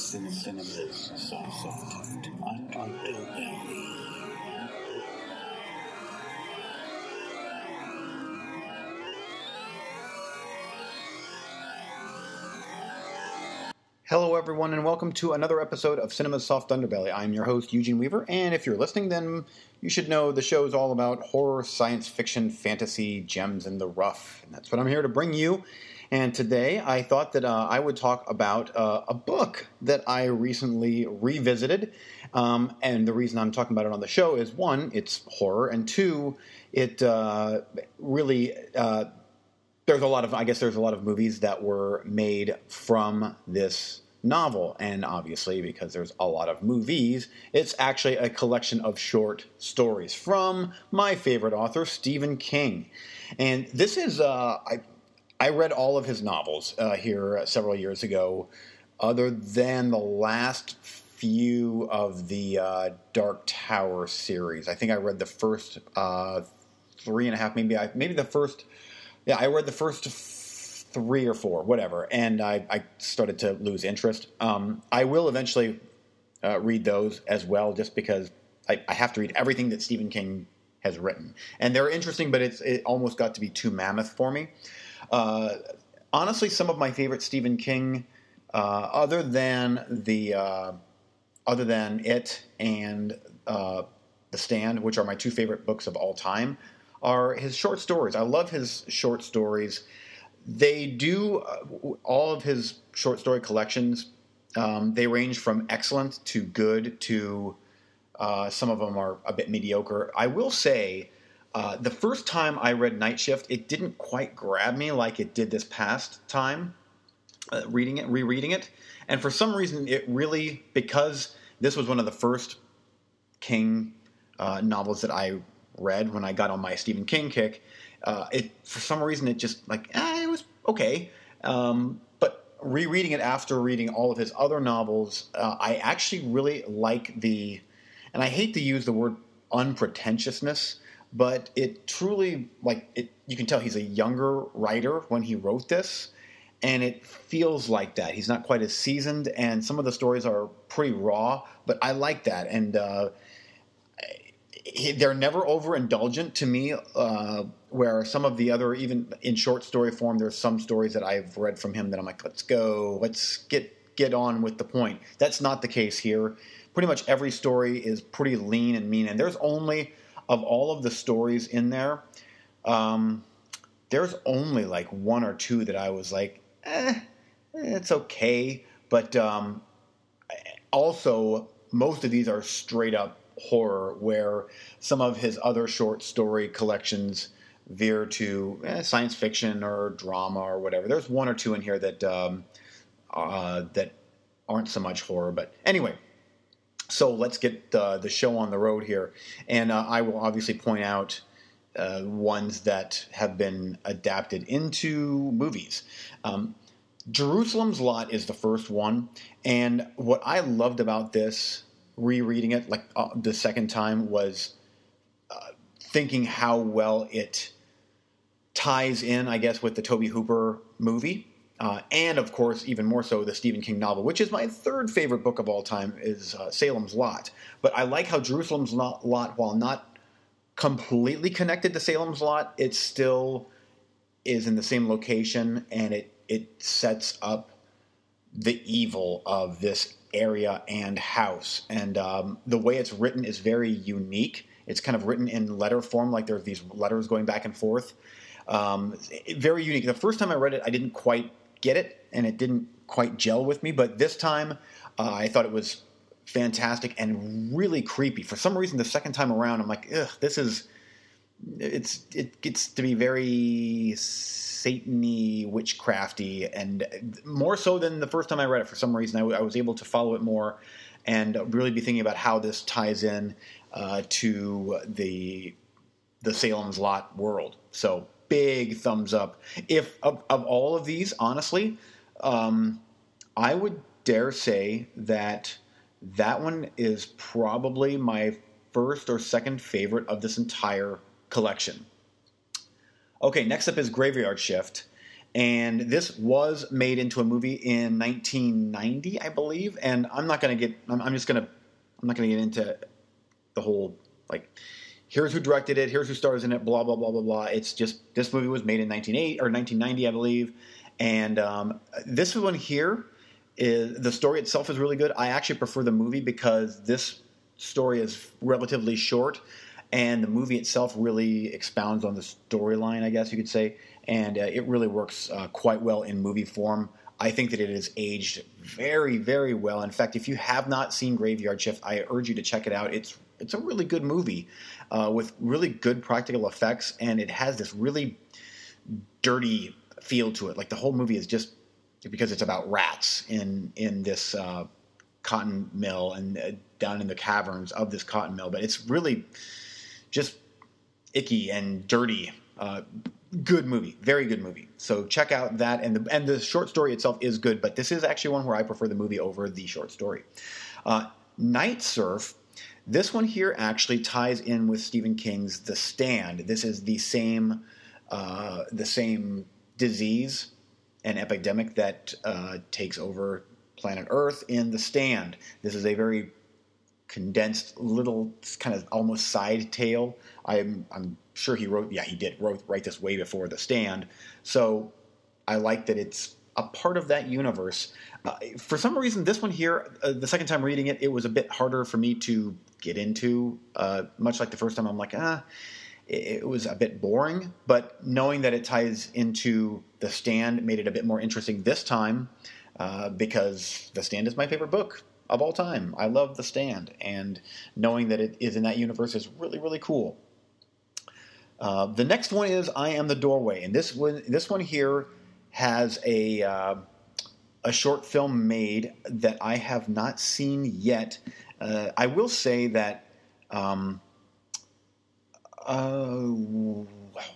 Cinemas Soft Underbelly. Hello, everyone, and welcome to another episode of Cinema's Soft Underbelly. I'm your host, Eugene Weaver, and if you're listening, then you should know the show is all about horror, science fiction, fantasy, gems in the rough. And that's what I'm here to bring you. And today I thought that uh, I would talk about uh, a book that I recently revisited. Um, and the reason I'm talking about it on the show is one, it's horror, and two, it uh, really uh, there's a lot of I guess there's a lot of movies that were made from this novel and obviously because there's a lot of movies it's actually a collection of short stories from my favorite author Stephen King and this is uh, I I read all of his novels uh, here several years ago other than the last few of the uh, Dark Tower series I think I read the first uh, three and a half maybe I maybe the first yeah, I read the first three or four, whatever, and I, I started to lose interest. Um, I will eventually uh, read those as well, just because I, I, have to read everything that Stephen King has written, and they're interesting, but it's it almost got to be too mammoth for me. Uh, honestly, some of my favorite Stephen King, uh, other than the uh, other than it and uh, The Stand, which are my two favorite books of all time are his short stories. I love his short stories. They do uh, all of his short story collections. Um, they range from excellent to good to uh, some of them are a bit mediocre. I will say, uh, the first time I read Night Shift, it didn't quite grab me like it did this past time, uh, reading it, rereading it. And for some reason, it really, because this was one of the first King uh, novels that I read when I got on my Stephen King kick. Uh, it for some reason it just like eh, it was okay, um, but rereading it after reading all of his other novels, uh, I actually really like the, and I hate to use the word unpretentiousness, but it truly like it. You can tell he's a younger writer when he wrote this, and it feels like that. He's not quite as seasoned, and some of the stories are pretty raw, but I like that and. Uh, they're never overindulgent to me. Uh, where some of the other, even in short story form, there's some stories that I've read from him that I'm like, let's go, let's get get on with the point. That's not the case here. Pretty much every story is pretty lean and mean, and there's only of all of the stories in there. Um, there's only like one or two that I was like, eh, it's okay. But um, also, most of these are straight up horror, where some of his other short story collections veer to eh, science fiction or drama or whatever. There's one or two in here that um, uh, that aren't so much horror, but anyway. So let's get uh, the show on the road here, and uh, I will obviously point out uh, ones that have been adapted into movies. Um, Jerusalem's Lot is the first one, and what I loved about this rereading it like uh, the second time was uh, thinking how well it ties in, I guess, with the Tobe Hooper movie. Uh, and of course, even more so, the Stephen King novel, which is my third favorite book of all time, is uh, Salem's Lot. But I like how Jerusalem's Lot, while not completely connected to Salem's Lot, it still is in the same location, and it it sets up the evil of this area and house. And um, the way it's written is very unique. It's kind of written in letter form, like there's these letters going back and forth. Um, very unique. The first time I read it, I didn't quite get it, and it didn't quite gel with me. But this time, uh, I thought it was fantastic and really creepy. For some reason, the second time around, I'm like, ugh, this is. It's it gets to be very satany, witchcrafty, and more so than the first time I read it. For some reason, I, w- I was able to follow it more and really be thinking about how this ties in uh, to the the Salem's Lot world. So big thumbs up. If of, of all of these, honestly, um, I would dare say that that one is probably my first or second favorite of this entire collection. Okay, next up is Graveyard Shift. And this was made into a movie in 1990, I believe. And I'm not going to get. I'm, I'm just going to. I'm not going to get into the whole like. Here's who directed it. Here's who stars in it. Blah blah blah blah blah. It's just this movie was made in 1980 or 1990, I believe. And um, this one here is the story itself is really good. I actually prefer the movie because this story is relatively short, and the movie itself really expounds on the storyline. I guess you could say, and uh, it really works uh, quite well in movie form. I think that it is aged very, very well. In fact, if you have not seen Graveyard Shift, I urge you to check it out. It's it's a really good movie uh, with really good practical effects, and it has this really dirty feel to it. Like the whole movie is just because it's about rats in in this uh, cotton mill and uh, down in the caverns of this cotton mill. But it's really just icky and dirty. Uh, good movie, very good movie. So check out that, and the and the short story itself is good. But this is actually one where I prefer the movie over the short story. Uh, Night Surf. This one here actually ties in with Stephen King's The Stand. This is the same uh, the same disease and epidemic that uh, takes over planet Earth in The Stand. This is a very condensed little kind of almost side tale. I'm I'm sure he wrote yeah he did wrote write this way before The Stand. So I like that it's a part of that universe. Uh, for some reason, this one here, uh, the second time reading it, it was a bit harder for me to get into. Uh, much like the first time, I'm like ah it was a bit boring, but knowing that it ties into The Stand made it a bit more interesting this time uh, because The Stand is my favorite book of all time. I love The Stand, and knowing that it is in that universe is really, really cool. Uh, the next one is I Am the Doorway, and this one, this one here has a uh, a short film made that I have not seen yet. Uh, I will say that. Um, uh,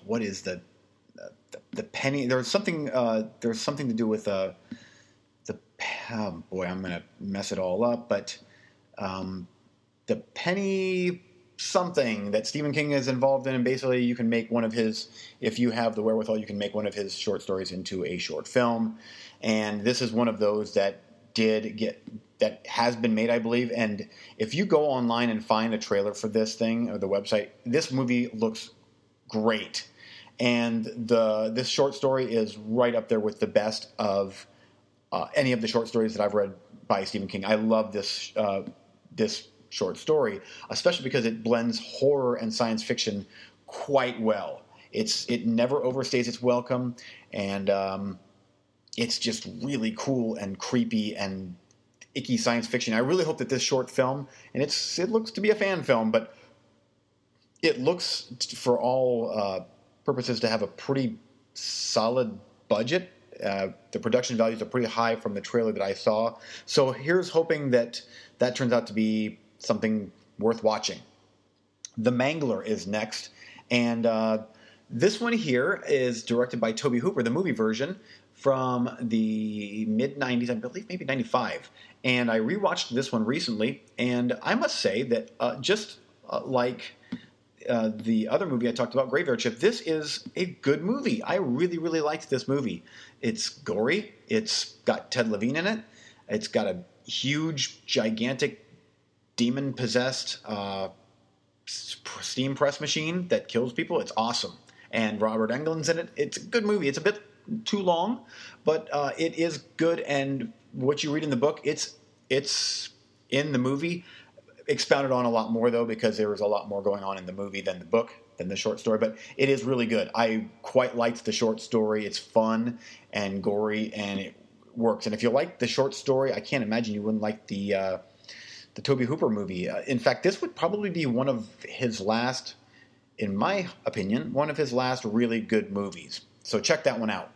what is the, the, the penny? There's something. Uh, there's something to do with uh, the. Oh boy, I'm gonna mess it all up. But um, the penny something that Stephen King is involved in, and basically you can make one of his. If you have the wherewithal, you can make one of his short stories into a short film. And this is one of those that did get that has been made, I believe. And if you go online and find a trailer for this thing or the website, this movie looks great. And the this short story is right up there with the best of uh, any of the short stories that I've read by Stephen King. I love this uh, this short story, especially because it blends horror and science fiction quite well. It's it never overstays its welcome, and um, it's just really cool and creepy and icky science fiction. I really hope that this short film, and it's it looks to be a fan film, but it looks for all uh, purposes to have a pretty solid budget. Uh, the production values are pretty high from the trailer that I saw. So here's hoping that that turns out to be something worth watching. The Mangler is next, and uh, this one here is directed by Tobe Hooper, the movie version from the mid 90s, I believe maybe 95. And I rewatched this one recently, and I must say that uh, just uh, like uh, the other movie I talked about, Graveyard Shift, this is a good movie. I really, really liked this movie. It's gory, it's got Ted Levine in it, it's got a huge, gigantic, demon possessed uh, steam press machine that kills people. It's awesome. And Robert Englund's in it. It's a good movie. It's a bit too long, but uh, it is good. And what you read in the book, it's it's in the movie expounded on a lot more though because there was a lot more going on in the movie than the book than the short story but it is really good i quite liked the short story it's fun and gory and it works and if you like the short story i can't imagine you wouldn't like the uh, the Tobe hooper movie uh, in fact this would probably be one of his last in my opinion one of his last really good movies so check that one out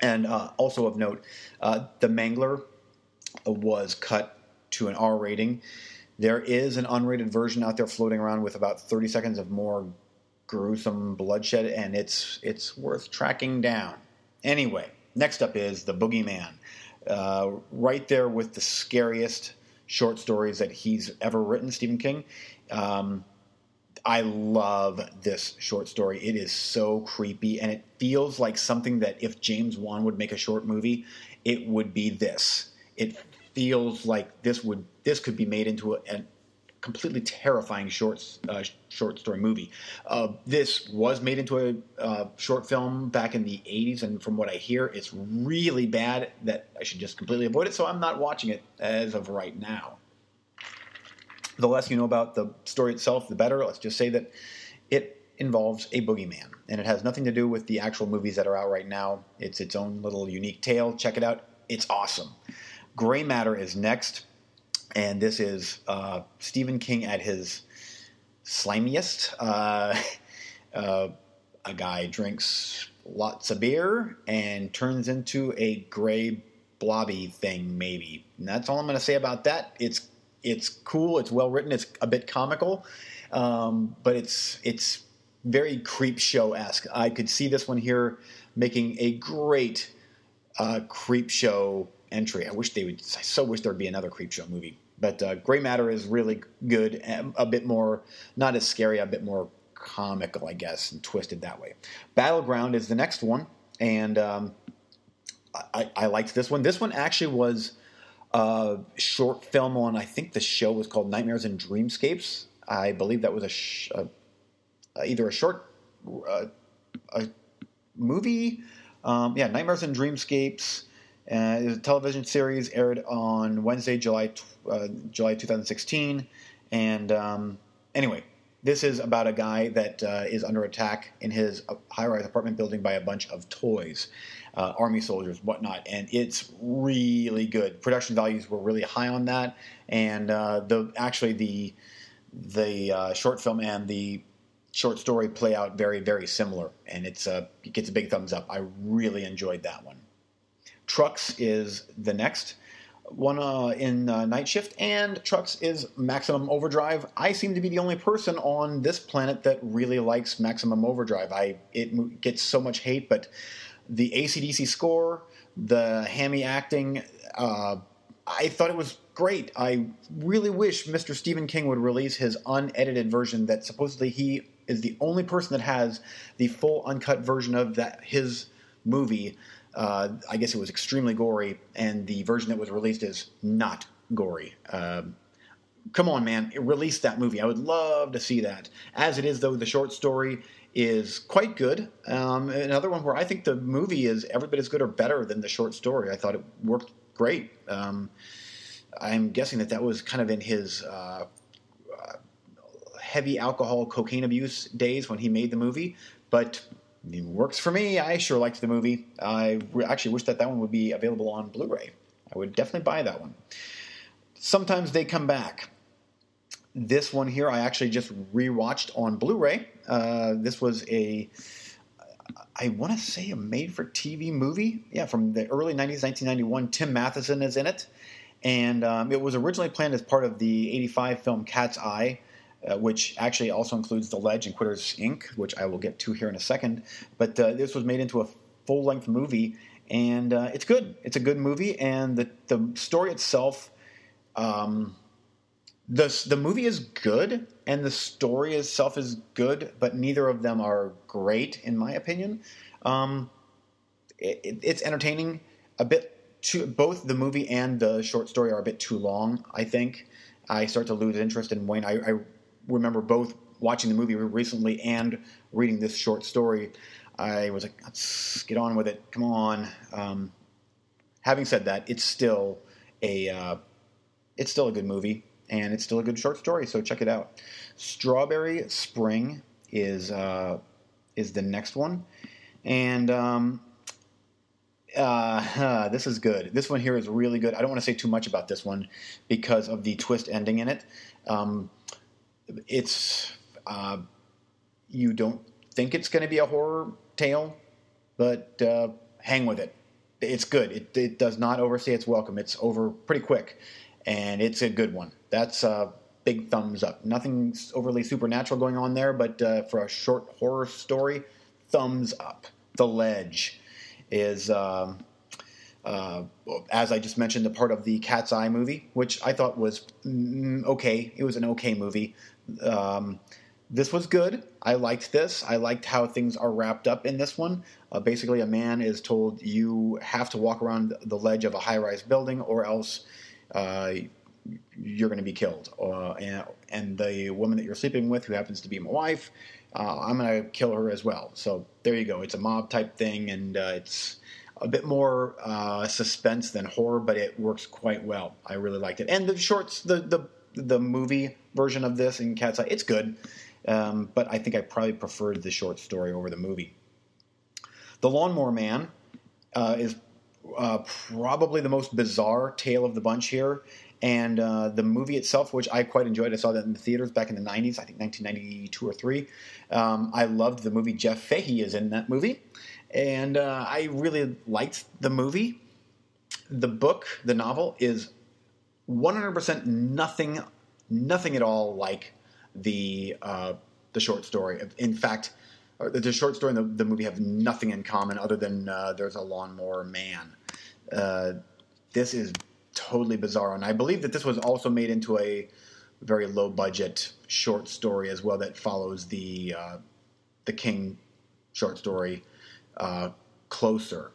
and uh, also of note, uh, the Mangler was cut to an R rating. There is an unrated version out there floating around with about 30 seconds of more gruesome bloodshed, and it's it's worth tracking down. Anyway, next up is the Boogeyman, uh, right there with the scariest short stories that he's ever written, Stephen King. Um, I love this short story. It is so creepy, and it feels like something that if James Wan would make a short movie, it would be this. It feels like this would this could be made into a, a completely terrifying short uh, short story movie. Uh, this was made into a uh, short film back in the '80s, and from what I hear, it's really bad. That I should just completely avoid it. So I'm not watching it as of right now the less you know about the story itself, the better. Let's just say that it involves a boogeyman, and it has nothing to do with the actual movies that are out right now. It's its own little unique tale. Check it out. It's awesome. Gray Matter is next, and this is uh, Stephen King at his slimiest. Uh, uh, a guy drinks lots of beer and turns into a gray blobby thing, maybe. And that's all I'm going to say about that. It's it's cool. It's well written. It's a bit comical, um, but it's it's very Creepshow esque. I could see this one here making a great uh, Creepshow entry. I wish they would. I so wish there'd be another Creepshow movie. But uh, Gray Matter is really good. A bit more, not as scary. A bit more comical, I guess, and twisted that way. Battleground is the next one, and um, I, I liked this one. This one actually was a short film on. I think the show was called Nightmares and Dreamscapes. I believe that was a, sh- uh, either a short uh, a movie. Um, yeah, Nightmares and Dreamscapes. Uh, it was a television series aired on Wednesday, July uh, July 2016. And um, anyway, this is about a guy that uh, is under attack in his high-rise apartment building by a bunch of toys uh, army soldiers, whatnot, and it's really good. Production values were really high on that, and uh, the actually the the uh, short film and the short story play out very very similar, and it's uh, it gets a big thumbs up. I really enjoyed that one. Trucks is the next one uh, in uh, Night Shift, and Trucks is Maximum Overdrive. I seem to be the only person on this planet that really likes Maximum Overdrive. I it gets so much hate, but the ACDC score, the hammy acting. Uh, I thought it was great. I really wish Mr. Stephen King would release his unedited version that supposedly he is the only person that has the full uncut version of that his movie. Uh, I guess it was extremely gory, and the version that was released is not gory. Uh, come on, man, release that movie. I would love to see that. As it is, though, the short story is quite good. Um, another one where I think the movie is every bit as good or better than the short story. I thought it worked great. Um, I'm guessing that that was kind of in his uh, uh, heavy alcohol, cocaine abuse days when he made the movie, but works for me. I sure liked the movie. I actually wish that that one would be available on Blu-ray. I would definitely buy that one. Sometimes they come back. This one here, I actually just rewatched on Blu-ray. Uh, this was a, I want to say a made-for-TV movie. Yeah, from the early '90s, 1991. Tim Matheson is in it, and um, it was originally planned as part of the '85 film Cat's Eye. Uh, which actually also includes The Ledge and Quitters Inc., which I will get to here in a second. But uh, this was made into a full length movie, and uh, it's good. It's a good movie, and the, the story itself um, the the movie is good and the story itself is good, but neither of them are great in my opinion. Um, it, it's entertaining a bit. Too, both the movie and the short story are a bit too long. I think I start to lose interest in Wayne. I, I remember both watching the movie recently and reading this short story. I was like, let's get on with it. Come on. Um, having said that, it's still a uh, it's still a good movie and it's still a good short story. So check it out. Strawberry Spring is uh, is the next one, and um, uh, this is good. This one here is really good. I don't want to say too much about this one because of the twist ending in it. Um, it's uh, you don't think it's going to be a horror tale, but uh, hang with it. It's good. It, it does not overstay its welcome. It's over pretty quick, and it's a good one that's a big thumbs up. Nothing overly supernatural going on there, but uh, for a short horror story, thumbs up. The Ledge is, um, uh, as I just mentioned, a part of the Cat's Eye movie, which I thought was mm, okay. It was an okay movie. Um, this was good. I liked this. I liked how things are wrapped up in this one. Uh, basically, a man is told you have to walk around the ledge of a high rise building or else uh, you're going to be killed. Uh, and, and, the woman that you're sleeping with, who happens to be my wife, uh, I'm going to kill her as well. So there you go. It's a mob type thing, and uh, it's a bit more uh, suspense than horror, but it works quite well. I really liked it. And the shorts, the the the movie version of this in Cat's Eye, it's good. Um, but I think I probably preferred the short story over the movie. The Lawnmower Man uh, is uh, probably the most bizarre tale of the bunch here. And uh, the movie itself, which I quite enjoyed, I saw that in the theaters back in the 90s, I think 1992 or 3. Um, I loved the movie. Jeff Fahey is in that movie. And uh, I really liked the movie. The book, the novel, is 100% nothing, nothing at all like the uh, the short story. In fact, the short story and the, the, movie have nothing in common other than uh, there's a lawnmower man. Uh, this is totally bizarre, and I believe that this was also made into a very low budget short story as well that follows the uh, the King short story uh, closer.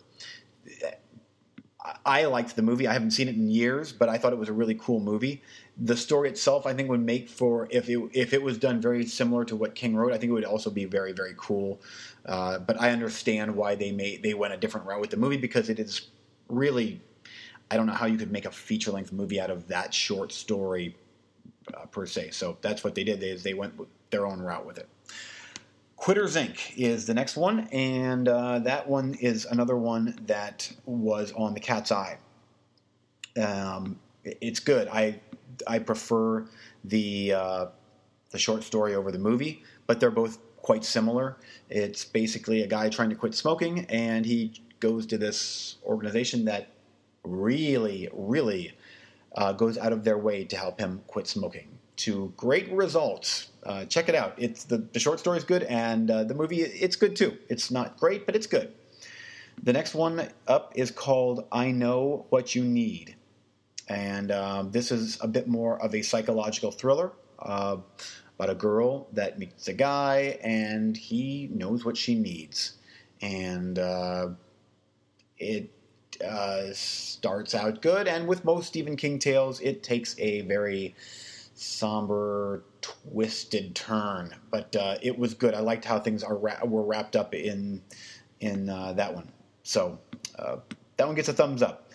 I liked the movie. I haven't seen it in years, but I thought it was a really cool movie the story itself, I think, would make for if it if it was done very similar to what King wrote. I think it would also be very very cool. Uh, but I understand why they made they went a different route with the movie because it is really I don't know how you could make a feature length movie out of that short story uh, per se. So that's what they did. They they went their own route with it. Quitters Inc. is the next one, and uh, that one is another one that was on the Cat's Eye. Um, it's good. I I prefer the uh, the short story over the movie, but they're both quite similar. It's basically a guy trying to quit smoking, and he goes to this organization that really, really uh, goes out of their way to help him quit smoking. To great results. Uh, check it out. It's the, the short story is good, and uh, the movie it's good too. It's not great, but it's good. The next one up is called "I Know What You Need." And um, this is a bit more of a psychological thriller uh, about a girl that meets a guy and he knows what she needs. And uh, it uh, starts out good. And with most Stephen King tales, it takes a very somber, twisted turn. But uh, it was good. I liked how things are ra- were wrapped up in in uh, that one. So uh, that one gets a thumbs up.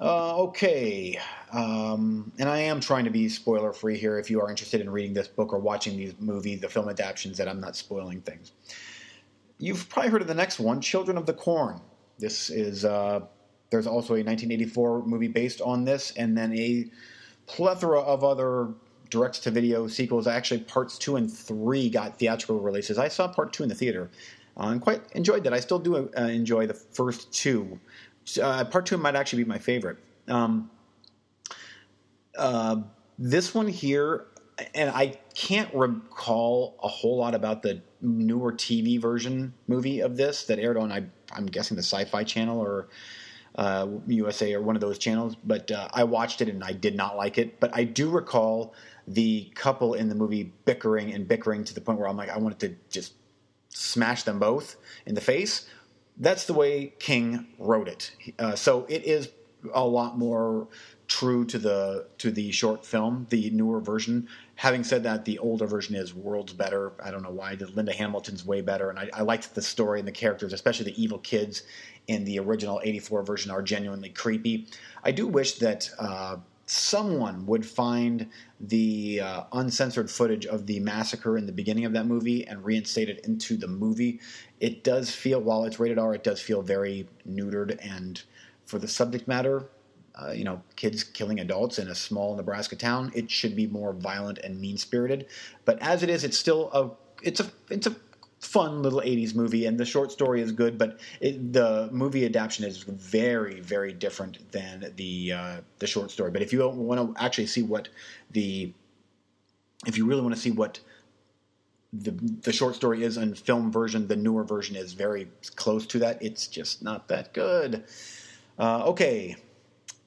Uh, okay, um, and I am trying to be spoiler free here. If you are interested in reading this book or watching these movies, the film adaptations, that I'm not spoiling things. You've probably heard of the next one, Children of the Corn. This is uh, there's also a 1984 movie based on this, and then a plethora of other direct to video sequels. Actually, parts two and three got theatrical releases. I saw part two in the theater uh, and quite enjoyed that. I still do uh, enjoy the first two uh, part two might actually be my favorite. Um, uh, this one here, and I can't recall a whole lot about the newer TV version movie of this that aired on, I, am guessing, the Sci Fi channel or uh, USA or one of those channels. But uh, I watched it and I did not like it. But I do recall the couple in the movie bickering and bickering to the point where I'm like, I wanted to just smash them both in the face that's the way King wrote it. Uh, so it is a lot more true to the to the short film, the newer version. Having said that, the older version is worlds better. I don't know why. The Linda Hamilton's way better, and I, I liked the story and the characters, especially the evil kids in the original '84 version are genuinely creepy. I do wish that. Uh, someone would find the uh, uncensored footage of the massacre in the beginning of that movie and reinstate it into the movie. It does feel, while it's rated R, it does feel very neutered. And for the subject matter, uh, you know, kids killing adults in a small Nebraska town, it should be more violent and mean spirited. But as it is, it's still a it's a it's a fun little 80s movie and the short story is good but it, the movie adaptation is very very different than the uh, the short story. But if you want to actually see what the if you really want to see what the the short story is in film version the newer version is very close to that it's just not that good. Uh, okay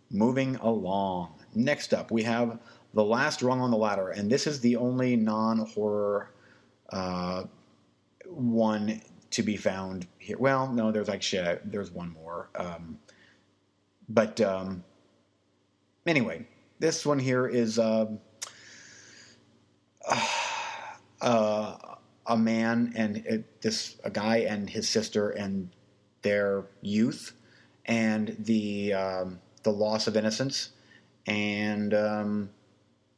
moving along. Next up we have the last rung on the ladder and this is the only non-horror uh, one to be found here. Well, no, there's like shit. There's one more. Um, but um, anyway, this one here is um, uh, a man and it, this a guy and his sister and their youth and the um, the loss of innocence and um,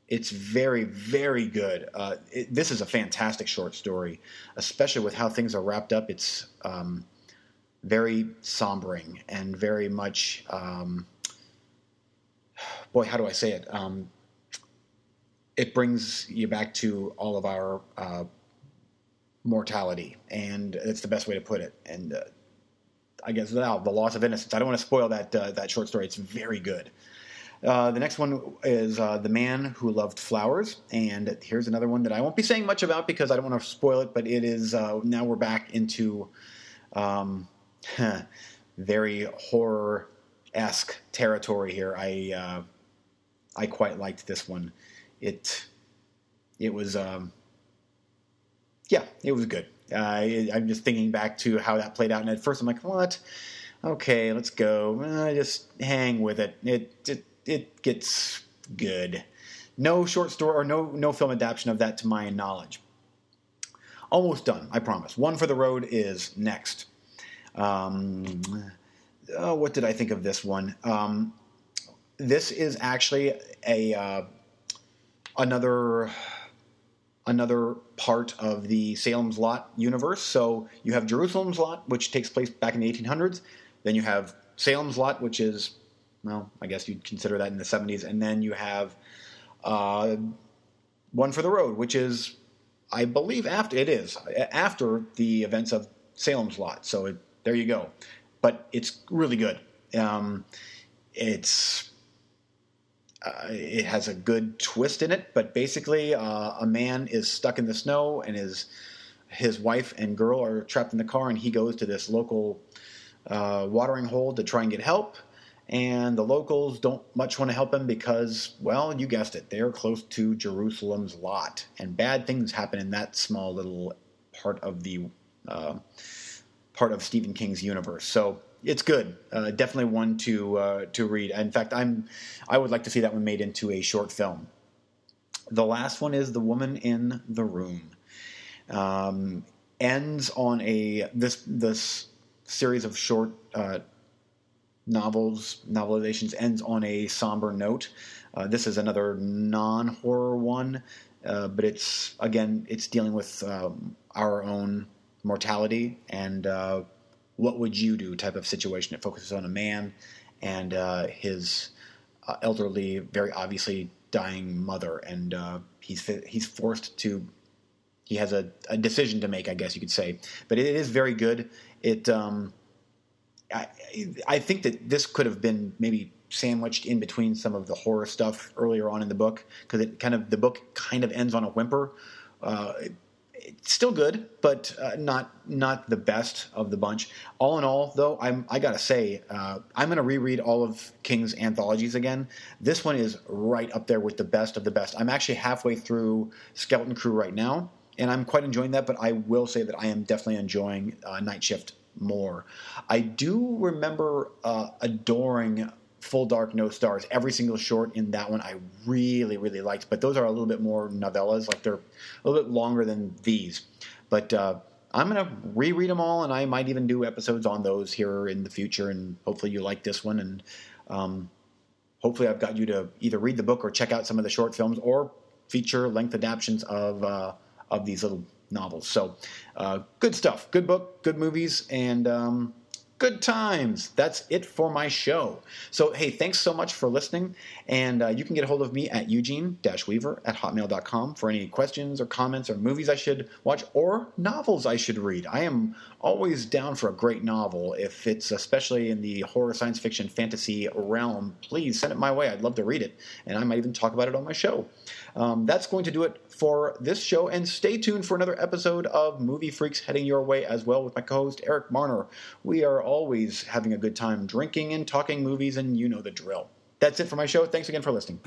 it's very very good. Uh, it, this is a fantastic short story, especially with how things are wrapped up. It's um, very sombering and very much um, boy how do I say it um, it brings you back to all of our uh, mortality, and it's the best way to put it. And uh, I guess now the loss of innocence. I don't want to spoil that uh, that short story. It's very good. Uh, the next one is uh, The Man Who Loved Flowers. And here's another one that I won't be saying much about because I don't want to spoil it, but it is uh, now we're back into um, very horror esque territory here. I, uh, I quite liked this one. It, it was, um, yeah, it was good. I'm just thinking back to how that played out. And at first I'm like, what? Okay, let's go. Just hang with it. It, it it gets good. No short story or no no film adaptation of that to my knowledge. Almost done, I promise. One for the road is next. Um, oh, what did I think of this one? Um, this is actually a uh, another another part of the Salem's Lot universe. So you have Jerusalem's Lot, which takes place back in the 1800s. Then you have Salem's Lot, which is well, I guess you'd consider that in the 70s. And then you have uh, One for the Road, which is, I believe, after it is after the events of Salem's Lot. So it, there you go. But it's really good. Um, it's uh, it has a good twist in it, but basically, uh, a man is stuck in the snow, and his his wife and girl are trapped in the car, and he goes to this local uh, watering hole to try and get help and the locals don't much want to help him because, well, you guessed it, they're close to Jerusalem's lot, and bad things happen in that small little part of the uh, part of Stephen King's universe. So it's good, uh, definitely one to uh, to read. In fact, I'm I would like to see that one made into a short film. The last one is The Woman in the Room. Um, ends on a this this series of short uh, novels novelizations ends on a somber note. Uh, this is another non-horror one, uh, but it's again it's dealing with um, our own mortality and uh, what would you do type of situation. It focuses on a man and uh, his uh, elderly, very obviously dying mother, and uh, he's he's forced to. He has a, a, decision to make, I guess you could say, but it is very good. It um, I, I think that this could have been maybe sandwiched in between some of the horror stuff earlier on in the book because it kind of the book kind of ends on a whimper. Uh, it's still good, but uh, not not the best of the bunch. All in all, though, I'm I gotta say uh, I'm gonna reread all of King's anthologies again. This one is right up there with the best of the best. I'm actually halfway through Skeleton Crew right now, and I'm quite enjoying that. But I will say that I am definitely enjoying uh, Night Shift more. I do remember uh, adoring Full Dark No Stars. Every single short in that one I really, really liked. But those are a little bit more novellas, like they're a little bit longer than these. But uh, I'm going to reread them all, and I might even do episodes on those here in the future. And hopefully you like this one. And um, hopefully I've got you to either read the book or check out some of the short films or feature length adaptations of uh, of these little novels. So, uh, good stuff. Good book, good movies, and um, good times. That's it for my show. So, hey, thanks so much for listening. And uh, you can get a hold of me at eugene weaver at hotmail.com for any questions or comments or movies I should watch or novels I should read. I am always down for a great novel. If it's especially in the horror, science fiction, fantasy realm, please send it my way. I'd love to read it. And I might even talk about it on my show. Um, that's going to do it for this show. And stay tuned for another episode of Movie Freaks heading your way as well with my co host, Eric Marner. We are always having a good time drinking and talking movies, and you know the drill. That's it for my show. Thanks again for listening.